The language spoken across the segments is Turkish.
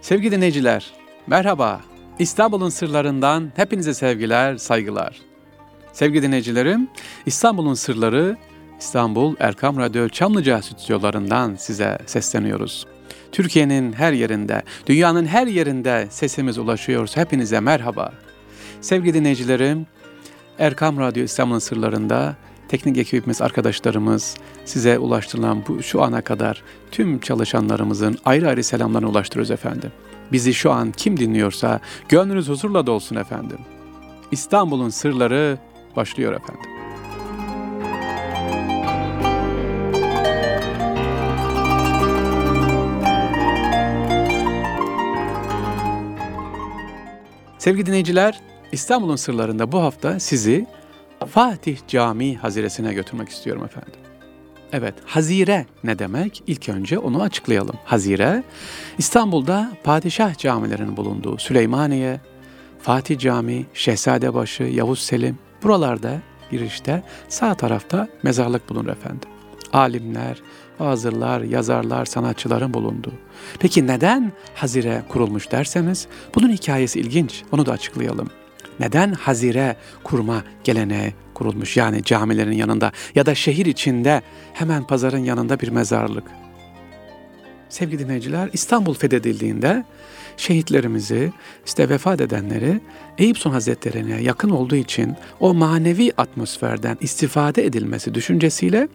Sevgili dinleyiciler, merhaba. İstanbul'un sırlarından hepinize sevgiler, saygılar. Sevgili dinleyicilerim, İstanbul'un sırları İstanbul Erkam Radyo Çamlıca stüdyolarından size sesleniyoruz. Türkiye'nin her yerinde, dünyanın her yerinde sesimiz ulaşıyor. Hepinize merhaba. Sevgili dinleyicilerim, Erkam Radyo İstanbul'un sırlarında teknik ekibimiz, arkadaşlarımız, size ulaştırılan bu şu ana kadar tüm çalışanlarımızın ayrı ayrı selamlarını ulaştırıyoruz efendim. Bizi şu an kim dinliyorsa gönlünüz huzurla dolsun efendim. İstanbul'un sırları başlıyor efendim. Sevgili dinleyiciler, İstanbul'un sırlarında bu hafta sizi Fatih Camii Haziresine götürmek istiyorum efendim. Evet, hazire ne demek? İlk önce onu açıklayalım. Hazire, İstanbul'da padişah camilerinin bulunduğu Süleymaniye, Fatih Camii, Şehzadebaşı, Yavuz Selim, buralarda girişte sağ tarafta mezarlık bulunur efendim. Alimler, hazırlar, yazarlar, sanatçıların bulunduğu. Peki neden hazire kurulmuş derseniz, bunun hikayesi ilginç, onu da açıklayalım neden hazire kurma geleneği kurulmuş? Yani camilerin yanında ya da şehir içinde hemen pazarın yanında bir mezarlık. Sevgili dinleyiciler, İstanbul fethedildiğinde şehitlerimizi, işte vefat edenleri Eyüp Sultan Hazretleri'ne yakın olduğu için o manevi atmosferden istifade edilmesi düşüncesiyle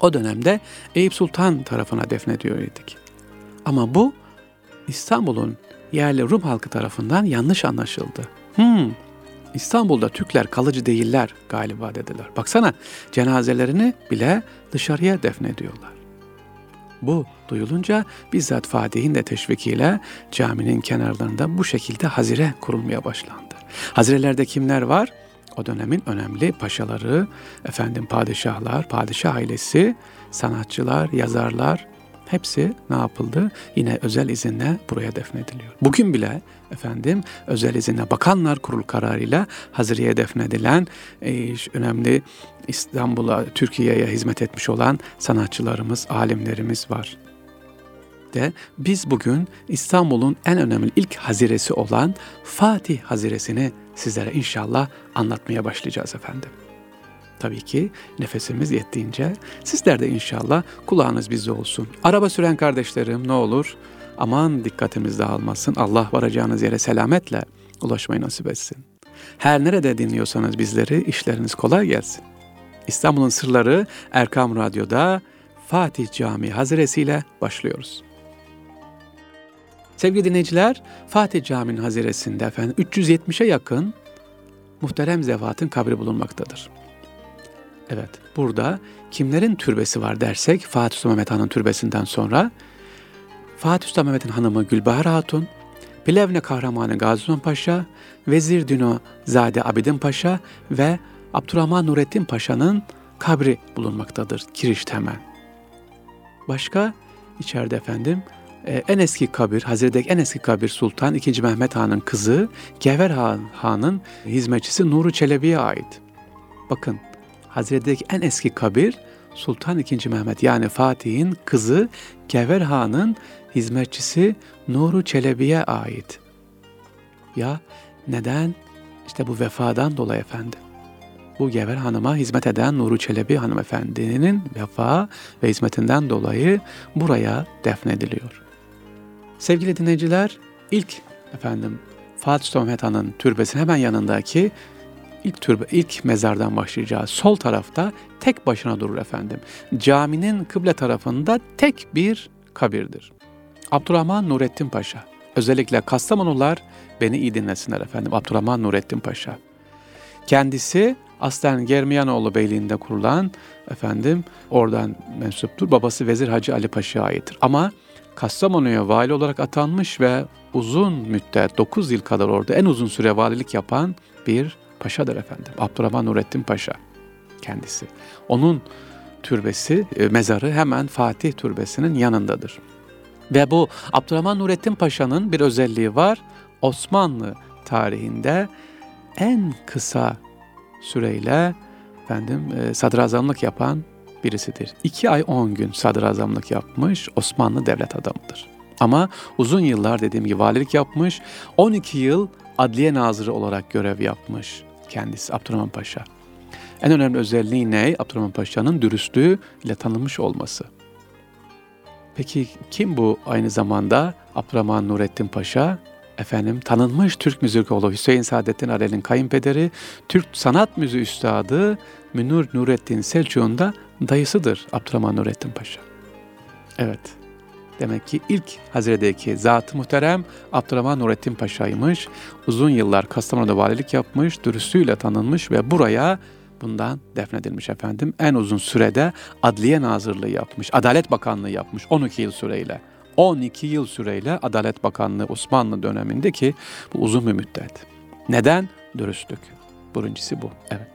o dönemde Eyüp Sultan tarafına defnediyor idik. Ama bu İstanbul'un yerli Rum halkı tarafından yanlış anlaşıldı. Hmm, İstanbul'da Türkler kalıcı değiller galiba dediler. Baksana cenazelerini bile dışarıya defnediyorlar. Bu duyulunca bizzat Fatih'in de teşvikiyle caminin kenarlarında bu şekilde hazire kurulmaya başlandı. Hazirelerde kimler var? O dönemin önemli paşaları, efendim padişahlar, padişah ailesi, sanatçılar, yazarlar, Hepsi ne yapıldı? Yine özel izinle buraya defnediliyor. Bugün bile efendim özel izinle bakanlar kurul kararıyla Haziriye defnedilen e, önemli İstanbul'a, Türkiye'ye hizmet etmiş olan sanatçılarımız, alimlerimiz var. De biz bugün İstanbul'un en önemli ilk haziresi olan Fatih Haziresini sizlere inşallah anlatmaya başlayacağız efendim. Tabii ki nefesimiz yettiğince sizler de inşallah kulağınız bizde olsun. Araba süren kardeşlerim ne olur aman dikkatimiz dağılmasın. Allah varacağınız yere selametle ulaşmayı nasip etsin. Her nerede dinliyorsanız bizleri işleriniz kolay gelsin. İstanbul'un sırları Erkam Radyo'da Fatih Camii Haziresiyle başlıyoruz. Sevgili dinleyiciler, Fatih Camii'nin haziresinde efendim 370'e yakın muhterem zevatın kabri bulunmaktadır. Evet, burada kimlerin türbesi var dersek Fatih Sultan Mehmet Han'ın türbesinden sonra Fatih Sultan Mehmet'in hanımı Gülbahar Hatun, Plevne Kahramanı Gazi Sultan Paşa, Vezir Dino Zade Abidin Paşa ve Abdurrahman Nurettin Paşa'nın kabri bulunmaktadır kirişte hemen. Başka içeride efendim e, en eski kabir, Hazret'teki en eski kabir Sultan II. Mehmet Han'ın kızı Gevher Han, Han'ın hizmetçisi Nuru Çelebi'ye ait. Bakın Hazret'teki en eski kabir Sultan II. Mehmet yani Fatih'in kızı Gevher Han'ın hizmetçisi Nuru Çelebi'ye ait. Ya neden? İşte bu vefadan dolayı efendim. Bu Gevher Hanım'a hizmet eden Nuru Çelebi hanımefendinin vefa ve hizmetinden dolayı buraya defnediliyor. Sevgili dinleyiciler, ilk efendim Fatih Sultan Mehmet Han'ın türbesinin hemen yanındaki ilk türbe, ilk mezardan başlayacağız. Sol tarafta tek başına durur efendim. Caminin kıble tarafında tek bir kabirdir. Abdurrahman Nurettin Paşa. Özellikle Kastamonular beni iyi dinlesinler efendim. Abdurrahman Nurettin Paşa. Kendisi aslen Germiyanoğlu Beyliği'nde kurulan efendim oradan mensuptur. Babası Vezir Hacı Ali Paşa'ya aittir. Ama Kastamonu'ya vali olarak atanmış ve uzun müddet 9 yıl kadar orada en uzun süre valilik yapan bir paşadır efendim. Abdurrahman Nurettin Paşa kendisi. Onun türbesi, e, mezarı hemen Fatih Türbesi'nin yanındadır. Ve bu Abdurrahman Nurettin Paşa'nın bir özelliği var. Osmanlı tarihinde en kısa süreyle efendim e, sadrazamlık yapan birisidir. İki ay on gün sadrazamlık yapmış Osmanlı devlet adamıdır. Ama uzun yıllar dediğim gibi valilik yapmış. 12 yıl adliye nazırı olarak görev yapmış kendisi Abdurrahman Paşa. En önemli özelliği ne? Abdurrahman Paşa'nın dürüstlüğü ile tanınmış olması. Peki kim bu aynı zamanda? Abdurrahman Nurettin Paşa, efendim tanınmış Türk müzikoloğu Hüseyin Saadettin Arel'in kayınpederi, Türk sanat müziği üstadı Münir Nurettin Selçuk'un da dayısıdır Abdurrahman Nurettin Paşa. Evet. Demek ki ilk Hazire'deki zat-ı muhterem Abdurrahman Nurettin Paşa'ymış. Uzun yıllar Kastamonu'da valilik yapmış, dürüstlüğüyle tanınmış ve buraya bundan defnedilmiş efendim. En uzun sürede Adliye Nazırlığı yapmış, Adalet Bakanlığı yapmış 12 yıl süreyle. 12 yıl süreyle Adalet Bakanlığı Osmanlı dönemindeki bu uzun bir müddet. Neden? Dürüstlük. Birincisi bu. Evet.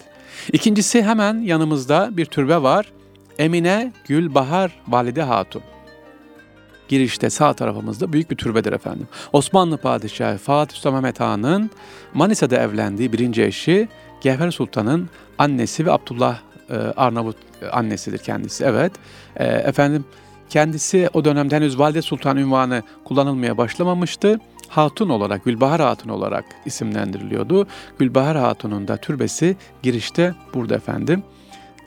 İkincisi hemen yanımızda bir türbe var. Emine Gülbahar Valide Hatun. Girişte sağ tarafımızda büyük bir türbedir efendim. Osmanlı Padişahı Fatih Sultan Mehmet Han'ın Manisa'da evlendiği birinci eşi Gevher Sultan'ın annesi ve Abdullah e, Arnavut e, annesidir kendisi. Evet. E, efendim kendisi o dönemde henüz Valide Sultan ünvanı kullanılmaya başlamamıştı. Hatun olarak, Gülbahar Hatun olarak isimlendiriliyordu. Gülbahar Hatun'un da türbesi girişte burada efendim.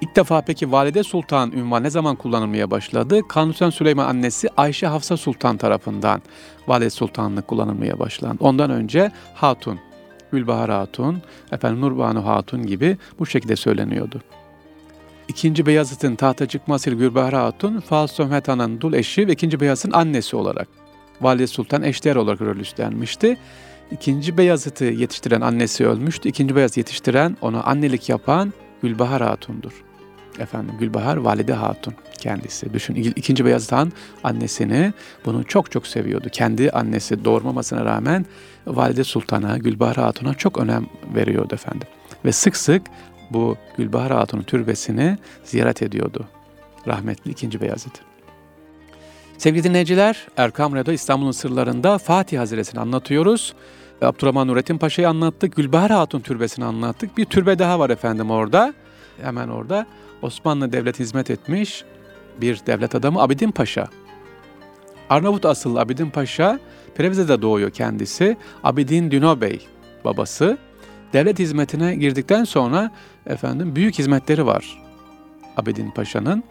İlk defa peki Valide Sultan ünvanı ne zaman kullanılmaya başladı? Kanuni Süleyman annesi Ayşe Hafsa Sultan tarafından Valide Sultanlık kullanılmaya başlandı. Ondan önce Hatun, Gülbahar Hatun, efendim Nurbanu Hatun gibi bu şekilde söyleniyordu. İkinci Beyazıt'ın tahta çıkmasıyla Gülbahar Hatun, Fahs Söhmet Han'ın dul eşi ve ikinci Beyazıt'ın annesi olarak Valide Sultan eşdeğer olarak rol üstlenmişti. İkinci Beyazıt'ı yetiştiren annesi ölmüştü. İkinci Beyazıt yetiştiren, ona annelik yapan Gülbahar Hatun'dur. Efendim Gülbahar Valide Hatun kendisi. Düşün ikinci Beyazıt Han annesini bunu çok çok seviyordu. Kendi annesi doğurmamasına rağmen Valide Sultan'a, Gülbahar Hatun'a çok önem veriyordu efendim. Ve sık sık bu Gülbahar Hatun'un türbesini ziyaret ediyordu. Rahmetli ikinci Beyazıt. Sevgili dinleyiciler, Erkam Radyo İstanbul'un sırlarında Fatih Haziresi'ni anlatıyoruz. Abdurrahman Nurettin Paşa'yı anlattık, Gülbahar Hatun Türbesi'ni anlattık. Bir türbe daha var efendim orada, hemen orada. Osmanlı Devlet hizmet etmiş bir devlet adamı Abidin Paşa. Arnavut asıllı Abidin Paşa, Previze'de doğuyor kendisi. Abidin Dino Bey babası. Devlet hizmetine girdikten sonra efendim büyük hizmetleri var Abidin Paşa'nın.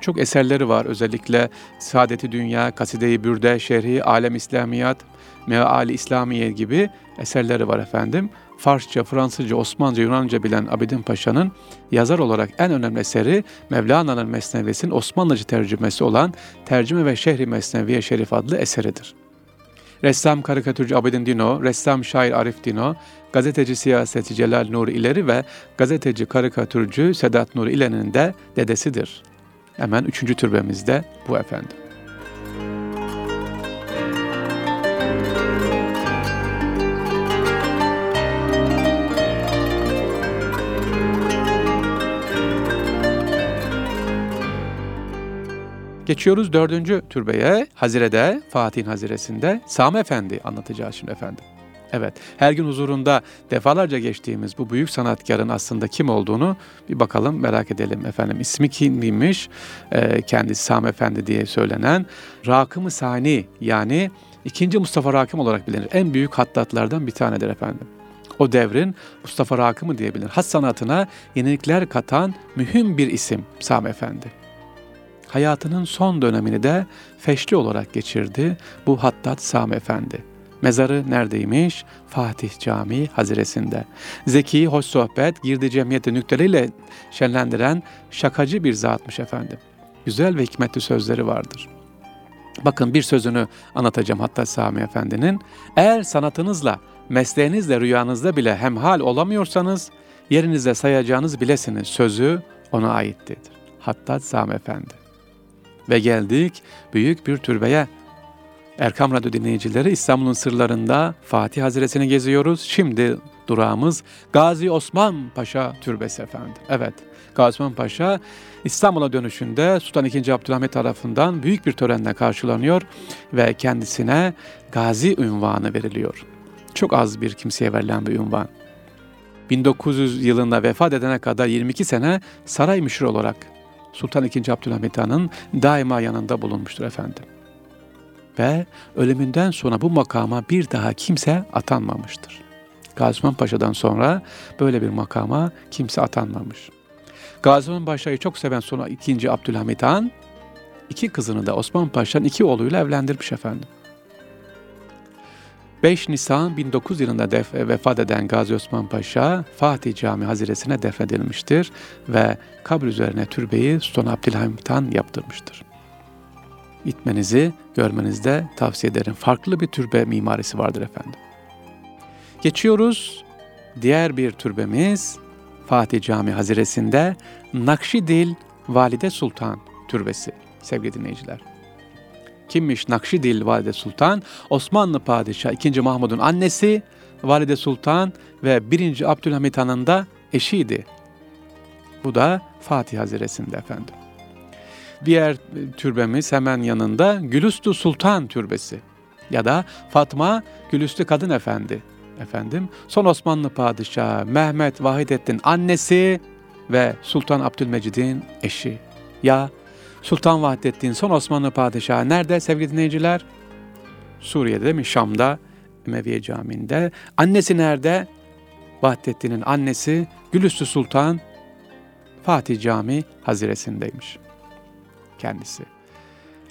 Çok eserleri var özellikle Saadeti Dünya, Kaside-i Bürde, Şerhi, Alem İslamiyat, Meali İslamiye gibi eserleri var efendim. Farsça, Fransızca, Osmanlıca, Yunanca bilen Abidin Paşa'nın yazar olarak en önemli eseri Mevlana'nın Mesnevisi'nin Osmanlıca tercümesi olan Tercüme ve Şehri Mesneviye Şerif adlı eseridir. Ressam karikatürcü Abidin Dino, ressam şair Arif Dino, gazeteci siyasetçi Celal Nur İleri ve gazeteci karikatürcü Sedat Nur İleri'nin de dedesidir. Hemen üçüncü türbemizde bu efendim. Geçiyoruz dördüncü türbeye, Hazire'de, Fatih'in Hazire'sinde Sami Efendi anlatacağız şimdi efendim. Evet, her gün huzurunda defalarca geçtiğimiz bu büyük sanatkarın aslında kim olduğunu bir bakalım, merak edelim efendim. İsmi kimmiş? Ee, kendisi Sami Efendi diye söylenen Rakım-ı Sani yani ikinci Mustafa Rakım olarak bilinir. En büyük hattatlardan bir tanedir efendim. O devrin Mustafa Rakımı diye bilinir. Has sanatına yenilikler katan mühim bir isim Sami Efendi hayatının son dönemini de feşli olarak geçirdi bu Hattat Sami Efendi. Mezarı neredeymiş? Fatih Camii Haziresinde. Zeki, hoş sohbet, girdi cemiyeti nükteleriyle şenlendiren şakacı bir zatmış efendim. Güzel ve hikmetli sözleri vardır. Bakın bir sözünü anlatacağım hatta Sami Efendi'nin. Eğer sanatınızla, mesleğinizle, rüyanızda bile hemhal olamıyorsanız, yerinizde sayacağınız bilesiniz sözü ona aittir. Hatta Sami Efendi. Ve geldik büyük bir türbeye. Erkam Radyo dinleyicileri İstanbul'un sırlarında Fatih Haziresi'ni geziyoruz. Şimdi durağımız Gazi Osman Paşa Türbesi efendim. Evet, Gazi Osman Paşa İstanbul'a dönüşünde Sultan II. Abdülhamit tarafından büyük bir törenle karşılanıyor ve kendisine Gazi ünvanı veriliyor. Çok az bir kimseye verilen bir ünvan. 1900 yılında vefat edene kadar 22 sene saray müşri olarak Sultan II. Abdülhamit Han'ın daima yanında bulunmuştur efendim. ve ölümünden sonra bu makama bir daha kimse atanmamıştır. Gazi Paşa'dan sonra böyle bir makama kimse atanmamış. Gazi Paşa'yı çok seven sonra 2. Abdülhamit Han, iki kızını da Osman Paşa'nın iki oğluyla evlendirmiş efendim. 5 Nisan 1900 yılında def vefat eden Gazi Osman Paşa Fatih Camii Haziresi'ne defnedilmiştir ve kabr üzerine türbeyi Sultan Abdülhamit Han yaptırmıştır. Gitmenizi, görmenizde tavsiye ederim. Farklı bir türbe mimarisi vardır efendim. Geçiyoruz. Diğer bir türbemiz Fatih Camii Haziresi'nde Nakşidil Valide Sultan Türbesi sevgili dinleyiciler. Kimmiş Nakşidil Valide Sultan? Osmanlı Padişah 2. Mahmud'un annesi Valide Sultan ve 1. Abdülhamit Han'ın da eşiydi. Bu da Fatih Haziresi'nde efendim. Diğer türbemiz hemen yanında Gülüstü Sultan Türbesi ya da Fatma Gülüstü Kadın Efendi. Efendim, son Osmanlı Padişahı Mehmet Vahidettin annesi ve Sultan Abdülmecid'in eşi. Ya Sultan Vahdettin son Osmanlı Padişahı nerede sevgili dinleyiciler? Suriye'de mi? Şam'da, Emeviye Camii'nde. Annesi nerede? Vahdettin'in annesi Gülüstü Sultan Fatih Camii Haziresi'ndeymiş kendisi.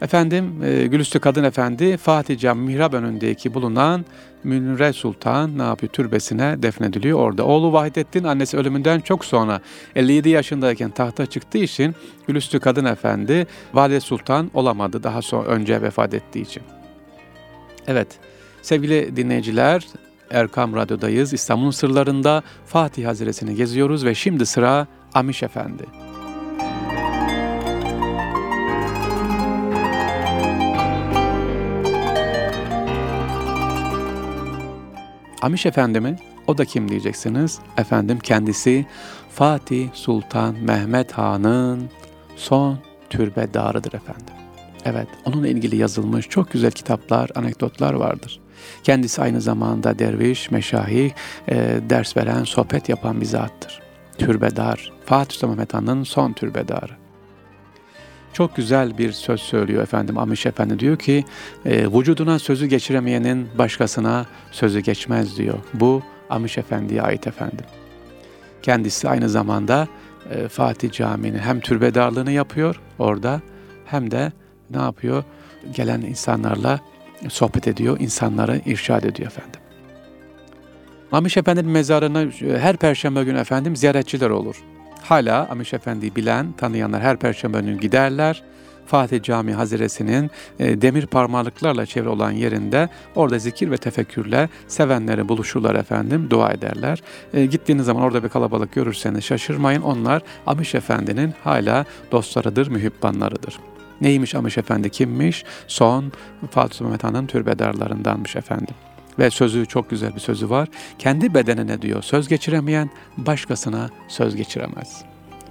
Efendim e, Gülüstü Kadın Efendi Fatih Camii mihrap önündeki bulunan Münire Sultan ne yapıyor? Türbesine defnediliyor orada. Oğlu Vahidettin annesi ölümünden çok sonra 57 yaşındayken tahta çıktığı için Gülüstü Kadın Efendi Valide Sultan olamadı daha sonra önce vefat ettiği için. Evet sevgili dinleyiciler Erkam Radyo'dayız. İstanbul'un sırlarında Fatih Haziresi'ni geziyoruz ve şimdi sıra Amiş Efendi. Amiş Efendi mi? O da kim diyeceksiniz? Efendim kendisi Fatih Sultan Mehmet Han'ın son türbedarıdır efendim. Evet, onunla ilgili yazılmış çok güzel kitaplar, anekdotlar vardır. Kendisi aynı zamanda derviş, meşahi, e, ders veren, sohbet yapan bir zattır. Türbedar, Fatih Sultan Mehmet Han'ın son türbedarı. Çok güzel bir söz söylüyor efendim Amiş Efendi diyor ki e, vücuduna sözü geçiremeyenin başkasına sözü geçmez diyor. Bu Amiş Efendi'ye ait efendim. Kendisi aynı zamanda e, Fatih Camii'nin hem türbedarlığını yapıyor orada hem de ne yapıyor? Gelen insanlarla sohbet ediyor, insanları irşad ediyor efendim. Amiş Efendi'nin mezarına e, her perşembe günü efendim ziyaretçiler olur. Hala Amiş Efendi'yi bilen, tanıyanlar her perşembe günü giderler. Fatih Camii Haziresi'nin e, demir parmaklıklarla çevre olan yerinde orada zikir ve tefekkürle sevenleri buluşurlar efendim, dua ederler. E, gittiğiniz zaman orada bir kalabalık görürseniz şaşırmayın. Onlar Amiş Efendi'nin hala dostlarıdır, mühibbanlarıdır. Neymiş Amış Efendi kimmiş? Son Fatih Mehmet Han'ın türbedarlarındanmış efendim. Ve sözü çok güzel bir sözü var. Kendi bedenine diyor söz geçiremeyen başkasına söz geçiremez.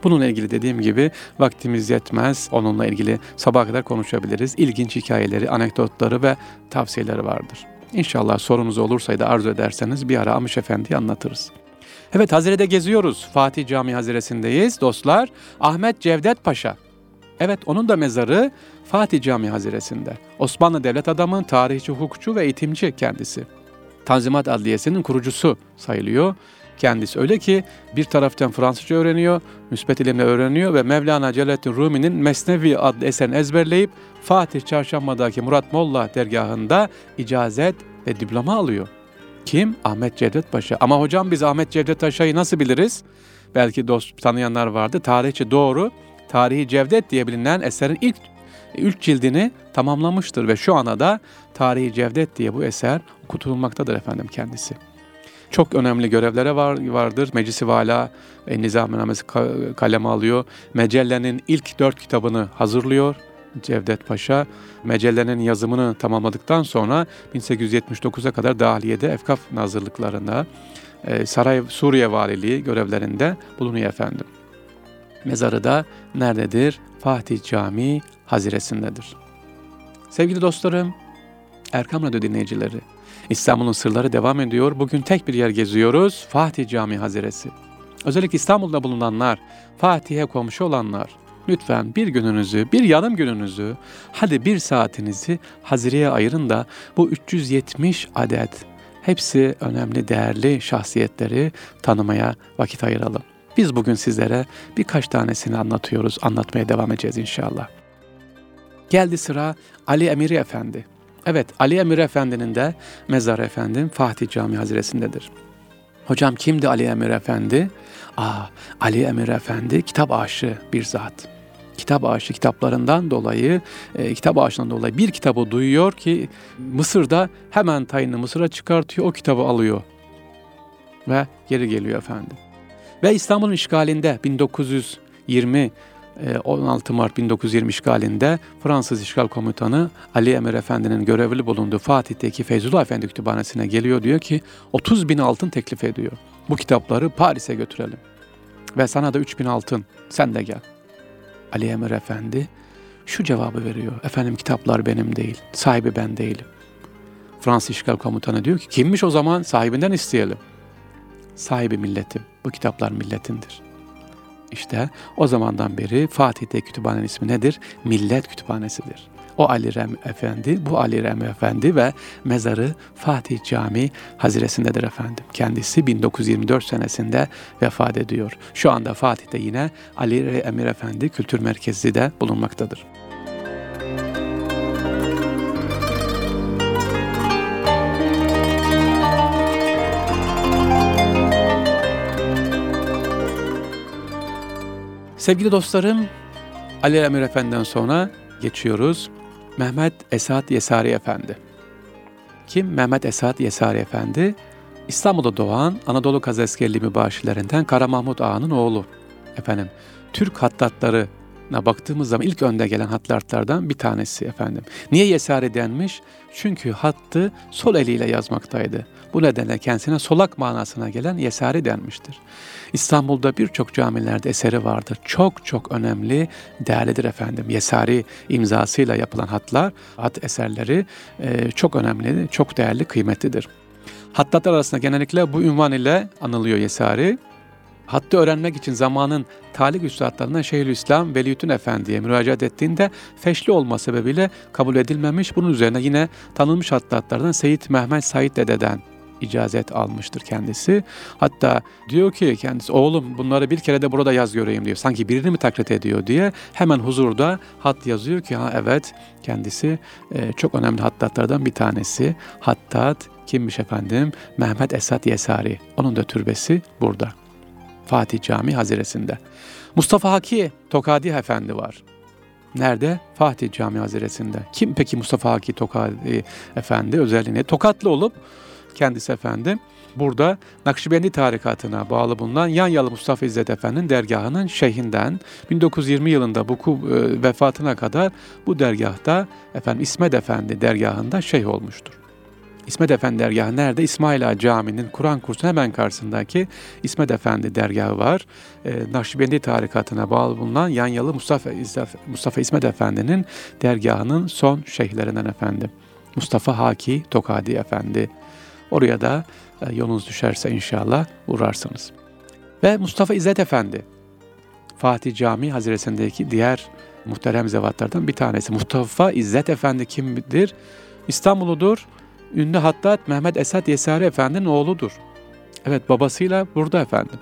Bununla ilgili dediğim gibi vaktimiz yetmez. Onunla ilgili sabah kadar konuşabiliriz. İlginç hikayeleri, anekdotları ve tavsiyeleri vardır. İnşallah sorunuz olursa da arzu ederseniz bir ara Amış Efendi'yi anlatırız. Evet Hazire'de geziyoruz. Fatih Camii Hazire'sindeyiz dostlar. Ahmet Cevdet Paşa. Evet onun da mezarı Fatih Camii Hazire'sinde. Osmanlı devlet adamı, tarihçi, hukukçu ve eğitimci kendisi. Tanzimat Adliyesi'nin kurucusu sayılıyor kendisi. Öyle ki bir taraftan Fransızca öğreniyor, müsbet ilimle öğreniyor ve Mevlana Celaleddin Rumi'nin Mesnevi adlı eserini ezberleyip Fatih Çarşamba'daki Murat Molla dergahında icazet ve diploma alıyor. Kim? Ahmet Cevdet Paşa. Ama hocam biz Ahmet Cevdet Paşa'yı nasıl biliriz? Belki dost tanıyanlar vardı. Tarihçi doğru. Tarihi Cevdet diye bilinen eserin ilk üç cildini tamamlamıştır ve şu ana da Tarihi Cevdet diye bu eser okutulmaktadır efendim kendisi. Çok önemli görevlere var, vardır. Meclisi Vala e, Nizamnamesi kaleme alıyor. Mecellenin ilk dört kitabını hazırlıyor. Cevdet Paşa mecellenin yazımını tamamladıktan sonra 1879'a kadar dahiliyede Efkaf nazırlıklarında e, Saray Suriye Valiliği görevlerinde bulunuyor efendim. Mezarı da nerededir? Fatih Camii haziresindedir. Sevgili dostlarım, Erkam Radyo dinleyicileri, İstanbul'un sırları devam ediyor. Bugün tek bir yer geziyoruz, Fatih Camii Haziresi. Özellikle İstanbul'da bulunanlar, Fatih'e komşu olanlar, lütfen bir gününüzü, bir yarım gününüzü, hadi bir saatinizi Hazire'ye ayırın da bu 370 adet hepsi önemli, değerli şahsiyetleri tanımaya vakit ayıralım. Biz bugün sizlere birkaç tanesini anlatıyoruz, anlatmaya devam edeceğiz inşallah. Geldi sıra Ali Emiri Efendi. Evet, Ali Emir Efendi'nin de mezarı efendim Fatih Camii Haziresi'ndedir. Hocam kimdi Ali Emir Efendi? Aa, Ali Emir Efendi kitap aşığı bir zat. Kitap aşığı kitaplarından dolayı, e, kitap aşığından dolayı bir kitabı duyuyor ki Mısır'da hemen tayını Mısır'a çıkartıyor, o kitabı alıyor. Ve geri geliyor efendim. Ve İstanbul'un işgalinde 1920 16 ee, Mart 1920 işgalinde Fransız işgal komutanı Ali Emir Efendi'nin görevli bulunduğu Fatih'teki Feyzullah Efendi kütüphanesine geliyor diyor ki 30 bin altın teklif ediyor. Bu kitapları Paris'e götürelim. Ve sana da 3 bin altın sen de gel. Ali Emir Efendi şu cevabı veriyor. Efendim kitaplar benim değil, sahibi ben değilim. Fransız işgal komutanı diyor ki kimmiş o zaman sahibinden isteyelim. Sahibi milletim, bu kitaplar milletindir.'' İşte o zamandan beri Fatih'te kütüphanenin ismi nedir? Millet Kütüphanesi'dir. O Ali Rem Efendi, bu Ali Rem Efendi ve mezarı Fatih Camii haziresindedir efendim. Kendisi 1924 senesinde vefat ediyor. Şu anda Fatih'te yine Ali Emir Efendi Kültür Merkezi de bulunmaktadır. Sevgili dostlarım, Ali Emir Efendi'den sonra geçiyoruz. Mehmet Esat Yesari Efendi. Kim? Mehmet Esat Yesari Efendi, İstanbul'da doğan Anadolu Kazaskerli mübaşirlerinden Kara Mahmut Ağa'nın oğlu. Efendim, Türk hattatları baktığımız zaman ilk önde gelen hatlardan bir tanesi efendim. Niye Yesari denmiş? Çünkü hattı sol eliyle yazmaktaydı. Bu nedenle kendisine solak manasına gelen Yesari denmiştir. İstanbul'da birçok camilerde eseri vardır. Çok çok önemli, değerlidir efendim. Yesari imzasıyla yapılan hatlar, hat eserleri e, çok önemli, çok değerli, kıymetlidir. Hattatlar arasında genellikle bu ünvan ile anılıyor Yesari. Hattı öğrenmek için zamanın talik üstadlarından Şeyhülislam Veliyütün Efendi'ye müracaat ettiğinde feşli olma sebebiyle kabul edilmemiş. Bunun üzerine yine tanınmış hattatlardan Seyit Mehmet Said Dede'den icazet almıştır kendisi. Hatta diyor ki kendisi oğlum bunları bir kere de burada yaz göreyim diyor. Sanki birini mi taklit ediyor diye hemen huzurda hat yazıyor ki ha evet kendisi e, çok önemli hattatlardan bir tanesi. Hattat kimmiş efendim? Mehmet Esat Yesari. Onun da türbesi burada. Fatih Camii Haziresi'nde. Mustafa Haki Tokadi Efendi var. Nerede? Fatih Camii Haziresi'nde. Kim peki Mustafa Haki Tokadi Efendi özelliğine? Tokatlı olup kendisi efendi burada Nakşibendi tarikatına bağlı bulunan Yanyalı Mustafa İzzet Efendi'nin dergahının şeyhinden 1920 yılında bu e, vefatına kadar bu dergahta efendim İsmet Efendi dergahında şeyh olmuştur. İsmet Efendi dergahı nerede? İsmail Ağa Camii'nin Kur'an kursunun hemen karşısındaki İsmet Efendi dergahı var. E, Nakşibendi tarikatına bağlı bulunan Yanyalı Mustafa, Mustafa İsmet Efendi'nin dergahının son şeyhlerinden efendim. Mustafa Haki Tokadi Efendi. Oraya da e, yolunuz düşerse inşallah uğrarsınız. Ve Mustafa İzzet Efendi, Fatih Camii Haziresi'ndeki diğer muhterem zevatlardan bir tanesi. Mustafa İzzet Efendi kimdir? İstanbul'udur ünlü hattat Mehmet Esat Yesari Efendi'nin oğludur. Evet babasıyla burada efendim.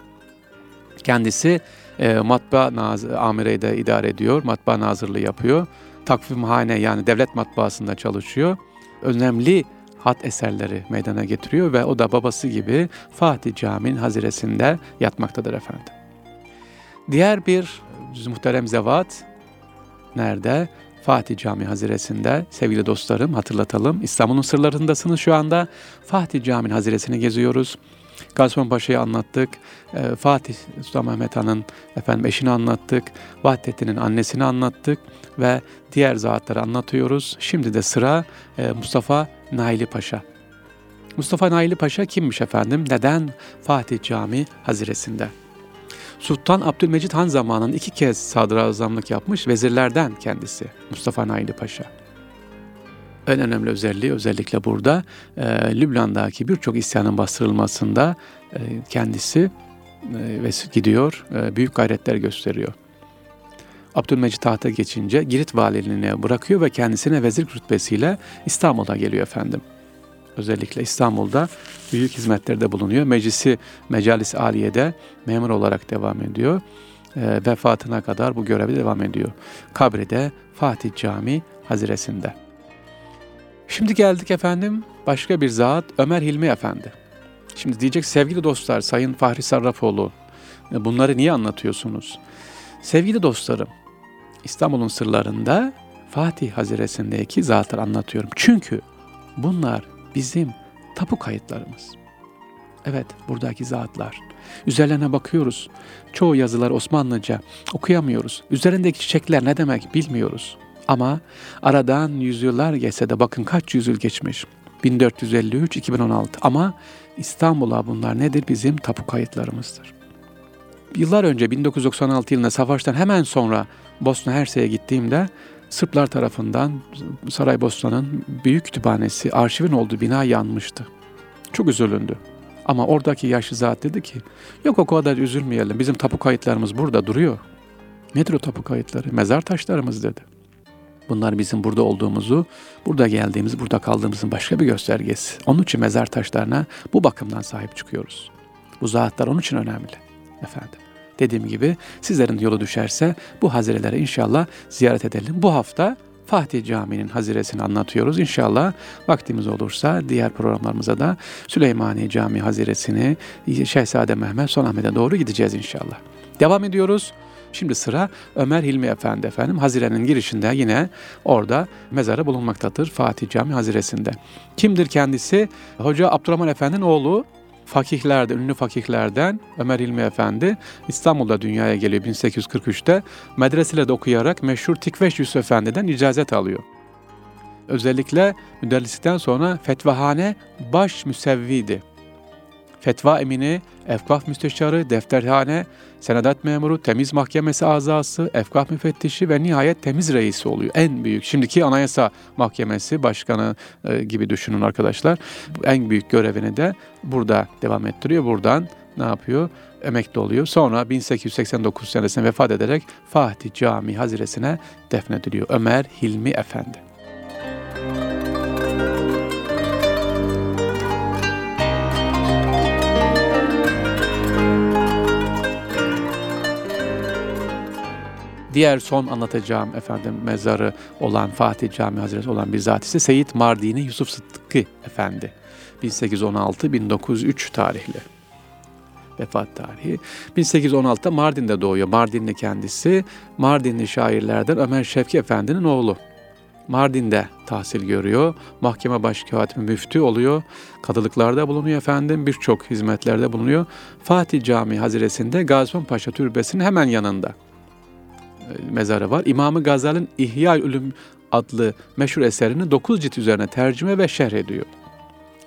Kendisi e, matbaa naz amireyi de idare ediyor. Matbaa nazırlığı yapıyor. Takvimhane yani devlet matbaasında çalışıyor. Önemli hat eserleri meydana getiriyor ve o da babası gibi Fatih Camii'nin haziresinde yatmaktadır efendim. Diğer bir muhterem zevat nerede? Fatih Camii Haziresi'nde sevgili dostlarım hatırlatalım. İstanbul'un sırlarındasınız şu anda. Fatih Camii Haziresi'ni geziyoruz. Gaziman Paşa'yı anlattık. E, Fatih Sultan Mehmet Han'ın efendim eşini anlattık. Vahdettin'in annesini anlattık ve diğer zatları anlatıyoruz. Şimdi de sıra e, Mustafa Naili Paşa. Mustafa Naili Paşa kimmiş efendim? Neden Fatih Camii Haziresi'nde? Sultan Abdülmecit Han zamanında iki kez sadrazamlık yapmış vezirlerden kendisi Mustafa Naili Paşa. En önemli özelliği özellikle burada e, Lübnan'daki birçok isyanın bastırılmasında e, kendisi e, ve gidiyor e, büyük gayretler gösteriyor. Abdülmecit tahta geçince Girit valiliğine bırakıyor ve kendisine vezir rütbesiyle İstanbul'a geliyor efendim. Özellikle İstanbul'da büyük hizmetlerde bulunuyor. Meclisi, Mecalis Aliye'de memur olarak devam ediyor. E, vefatına kadar bu görevi devam ediyor. Kabri de Fatih Cami Haziresinde. Şimdi geldik efendim başka bir zat Ömer Hilmi Efendi. Şimdi diyecek sevgili dostlar Sayın Fahri Sarrafoğlu e, bunları niye anlatıyorsunuz? Sevgili dostlarım İstanbul'un sırlarında Fatih Haziresindeki zatları anlatıyorum. Çünkü bunlar bizim tapu kayıtlarımız. Evet buradaki zatlar. Üzerlerine bakıyoruz. Çoğu yazılar Osmanlıca okuyamıyoruz. Üzerindeki çiçekler ne demek bilmiyoruz. Ama aradan yüzyıllar geçse de bakın kaç yüzyıl geçmiş. 1453-2016 ama İstanbul'a bunlar nedir? Bizim tapu kayıtlarımızdır. Yıllar önce 1996 yılında savaştan hemen sonra Bosna Hersek'e gittiğimde Sırplar tarafından Saraybosna'nın büyük kütüphanesi, arşivin olduğu bina yanmıştı. Çok üzülündü. Ama oradaki yaşlı zat dedi ki, yok o kadar üzülmeyelim, bizim tapu kayıtlarımız burada duruyor. Nedir o tapu kayıtları? Mezar taşlarımız dedi. Bunlar bizim burada olduğumuzu, burada geldiğimiz, burada kaldığımızın başka bir göstergesi. Onun için mezar taşlarına bu bakımdan sahip çıkıyoruz. Bu zatlar onun için önemli efendim. Dediğim gibi sizlerin yolu düşerse bu hazirelere inşallah ziyaret edelim. Bu hafta Fatih Camii'nin haziresini anlatıyoruz. İnşallah vaktimiz olursa diğer programlarımıza da Süleymaniye Camii haziresini Şehzade Mehmet Sultanahmet'e doğru gideceğiz inşallah. Devam ediyoruz. Şimdi sıra Ömer Hilmi Efendi efendim. Hazirenin girişinde yine orada mezarı bulunmaktadır Fatih Cami Haziresi'nde. Kimdir kendisi? Hoca Abdurrahman Efendi'nin oğlu fakihlerden, ünlü fakihlerden Ömer İlmi Efendi İstanbul'da dünyaya geliyor 1843'te. Medreselerde okuyarak meşhur Tikveş Yusuf Efendi'den icazet alıyor. Özellikle müderrislikten sonra fetvahane baş müsevvidi. Fetva emini, efkaf müsteşarı, defterhane, senedat memuru, temiz mahkemesi azası, efkaf müfettişi ve nihayet temiz reisi oluyor. En büyük, şimdiki anayasa mahkemesi başkanı e, gibi düşünün arkadaşlar. En büyük görevini de burada devam ettiriyor. Buradan ne yapıyor? Emekli oluyor. Sonra 1889 senesinde vefat ederek Fatih Camii Haziresine defnediliyor. Ömer Hilmi Efendi. Diğer son anlatacağım efendim mezarı olan Fatih Camii Hazreti olan bir zat ise Seyit Mardini Yusuf Sıddıkı Efendi. 1816-1903 tarihli vefat tarihi. 1816'da Mardin'de doğuyor. Mardinli kendisi. Mardinli şairlerden Ömer Şevki Efendi'nin oğlu. Mardin'de tahsil görüyor. Mahkeme başkatimi müftü oluyor. Kadılıklarda bulunuyor efendim. Birçok hizmetlerde bulunuyor. Fatih Camii Haziresi'nde Gazion Paşa Türbesi'nin hemen yanında. Mezarı var. İmamı Gazali'nin İhya Ülüm adlı meşhur eserini 9 cilt üzerine tercüme ve şerh ediyor.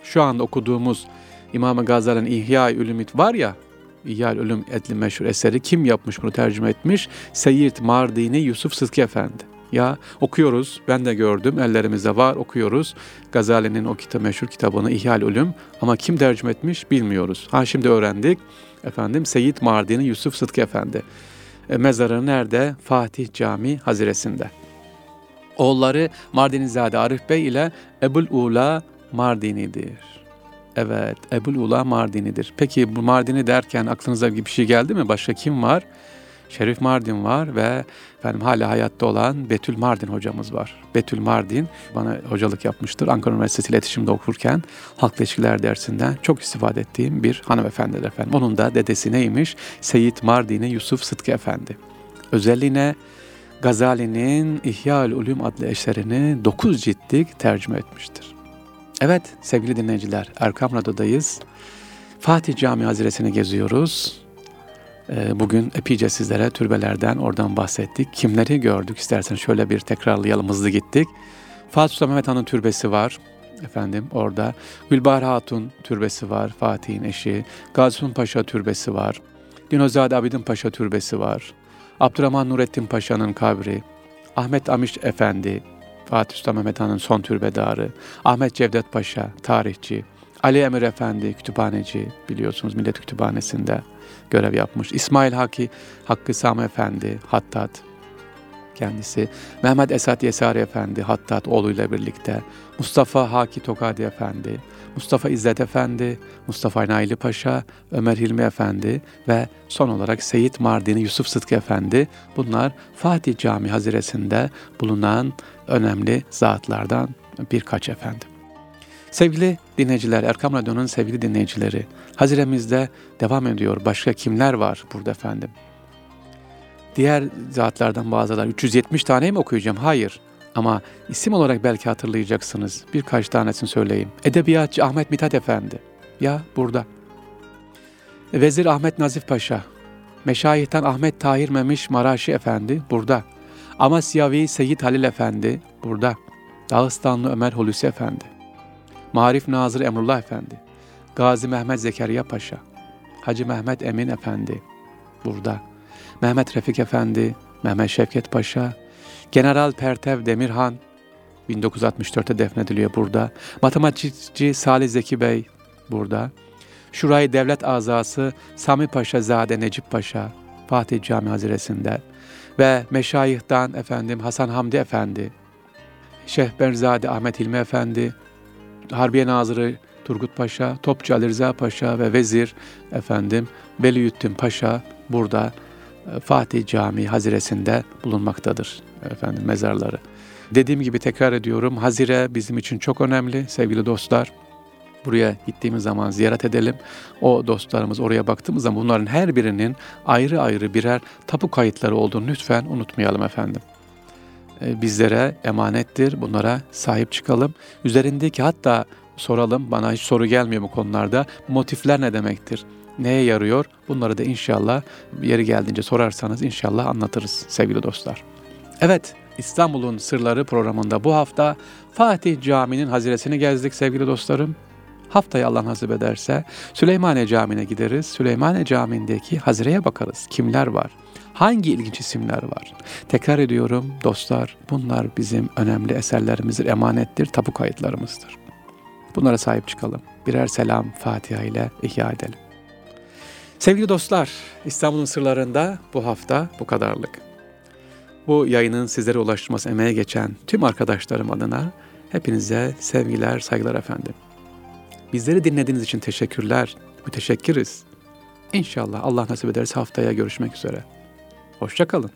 Şu anda okuduğumuz İmam-ı Gazali'nin İhya Ülümit var ya, İhya Ülüm adlı meşhur eseri kim yapmış bunu tercüme etmiş? Seyyid Mardini Yusuf Sıtkı Efendi. Ya okuyoruz, ben de gördüm, ellerimizde var, okuyoruz. Gazali'nin o kitap, meşhur kitabını İhya Ülüm ama kim tercüme etmiş bilmiyoruz. Ha şimdi öğrendik. Efendim Seyyid Mardini Yusuf Sıtkı Efendi. E, mezarı nerede? Fatih Cami Haziresi'nde. Oğulları Mardinizade Arif Bey ile Ebul Ula Mardini'dir. Evet, Ebul Ula Mardini'dir. Peki bu Mardini derken aklınıza bir şey geldi mi? Başka kim var? Şerif Mardin var ve efendim hala hayatta olan Betül Mardin hocamız var. Betül Mardin bana hocalık yapmıştır. Ankara Üniversitesi İletişim'de okurken halk ilişkiler dersinden çok istifade ettiğim bir hanımefendidir efendim. Onun da dedesi neymiş? Seyit Mardin'i Yusuf Sıtkı Efendi. Özelliğine Gazali'nin İhya Ulum adlı eserini 9 ciltlik tercüme etmiştir. Evet sevgili dinleyiciler Erkam Radyo'dayız. Fatih Camii Haziresi'ni geziyoruz. Ee, bugün epeyce sizlere türbelerden oradan bahsettik. Kimleri gördük istersen şöyle bir tekrarlayalım hızlı gittik. Fatih Sultan Mehmet Han'ın türbesi var. Efendim orada Gülbahar Hatun türbesi var. Fatih'in eşi. Gazi Paşa türbesi var. Dinozade Abidin Paşa türbesi var. Abdurrahman Nurettin Paşa'nın kabri. Ahmet Amiş Efendi, Fatih Sultan Mehmet Han'ın son türbedarı. Ahmet Cevdet Paşa, tarihçi. Ali Emir Efendi, kütüphaneci biliyorsunuz Millet Kütüphanesi'nde görev yapmış. İsmail Haki, Hakkı Sami Efendi, Hattat. kendisi. Mehmet Esat Yesari Efendi, Hattat oğluyla birlikte. Mustafa Haki Tokadi Efendi, Mustafa İzzet Efendi, Mustafa Naili Paşa, Ömer Hilmi Efendi ve son olarak Seyit Mardini Yusuf Sıtkı Efendi. Bunlar Fatih Cami Haziresi'nde bulunan önemli zatlardan birkaç efendim. Sevgili dinleyiciler, Erkam Radyo'nun sevgili dinleyicileri, Haziremizde devam ediyor. Başka kimler var burada efendim? Diğer zatlardan bazıları 370 tane mi okuyacağım? Hayır. Ama isim olarak belki hatırlayacaksınız. Birkaç tanesini söyleyeyim. Edebiyatçı Ahmet Mithat Efendi. Ya burada. Vezir Ahmet Nazif Paşa. Meşayihtan Ahmet Tahir Memiş Maraşi Efendi burada. Amasyavi Seyyid Halil Efendi burada. Dağıstanlı Ömer Hulusi Efendi. Marif Nazır Emrullah Efendi. Gazi Mehmet Zekeriya Paşa. Hacı Mehmet Emin Efendi burada. Mehmet Refik Efendi, Mehmet Şevket Paşa, General Pertev Demirhan 1964'te defnediliyor burada. Matematikçi Salih Zeki Bey burada. Şurayı Devlet Azası Sami Paşa Zade Necip Paşa Fatih Cami Haziresi'nde ve meşayihtan efendim Hasan Hamdi Efendi, Şehberzade Ahmet Hilmi Efendi, Harbiye Nazırı Turgut Paşa, Topçu Ali Rıza Paşa ve Vezir efendim Veliyüddin Paşa burada e, Fatih Camii Haziresi'nde bulunmaktadır efendim mezarları. Dediğim gibi tekrar ediyorum Hazire bizim için çok önemli sevgili dostlar. Buraya gittiğimiz zaman ziyaret edelim. O dostlarımız oraya baktığımız zaman bunların her birinin ayrı ayrı birer tapu kayıtları olduğunu lütfen unutmayalım efendim. E, bizlere emanettir. Bunlara sahip çıkalım. Üzerindeki hatta soralım. Bana hiç soru gelmiyor bu konularda. Motifler ne demektir? Neye yarıyor? Bunları da inşallah yeri geldiğince sorarsanız inşallah anlatırız sevgili dostlar. Evet, İstanbul'un Sırları programında bu hafta Fatih Camii'nin haziresini gezdik sevgili dostlarım. Haftaya Allah nasip ederse Süleymaniye Camii'ne gideriz. Süleymaniye Camii'ndeki hazireye bakarız. Kimler var? Hangi ilginç isimler var? Tekrar ediyorum dostlar bunlar bizim önemli eserlerimizdir, emanettir, tapu kayıtlarımızdır. Bunlara sahip çıkalım. Birer selam Fatiha ile ihya edelim. Sevgili dostlar, İstanbul'un sırlarında bu hafta bu kadarlık. Bu yayının sizlere ulaştırması emeğe geçen tüm arkadaşlarım adına hepinize sevgiler, saygılar efendim. Bizleri dinlediğiniz için teşekkürler, müteşekkiriz. İnşallah Allah nasip ederse haftaya görüşmek üzere. Hoşçakalın.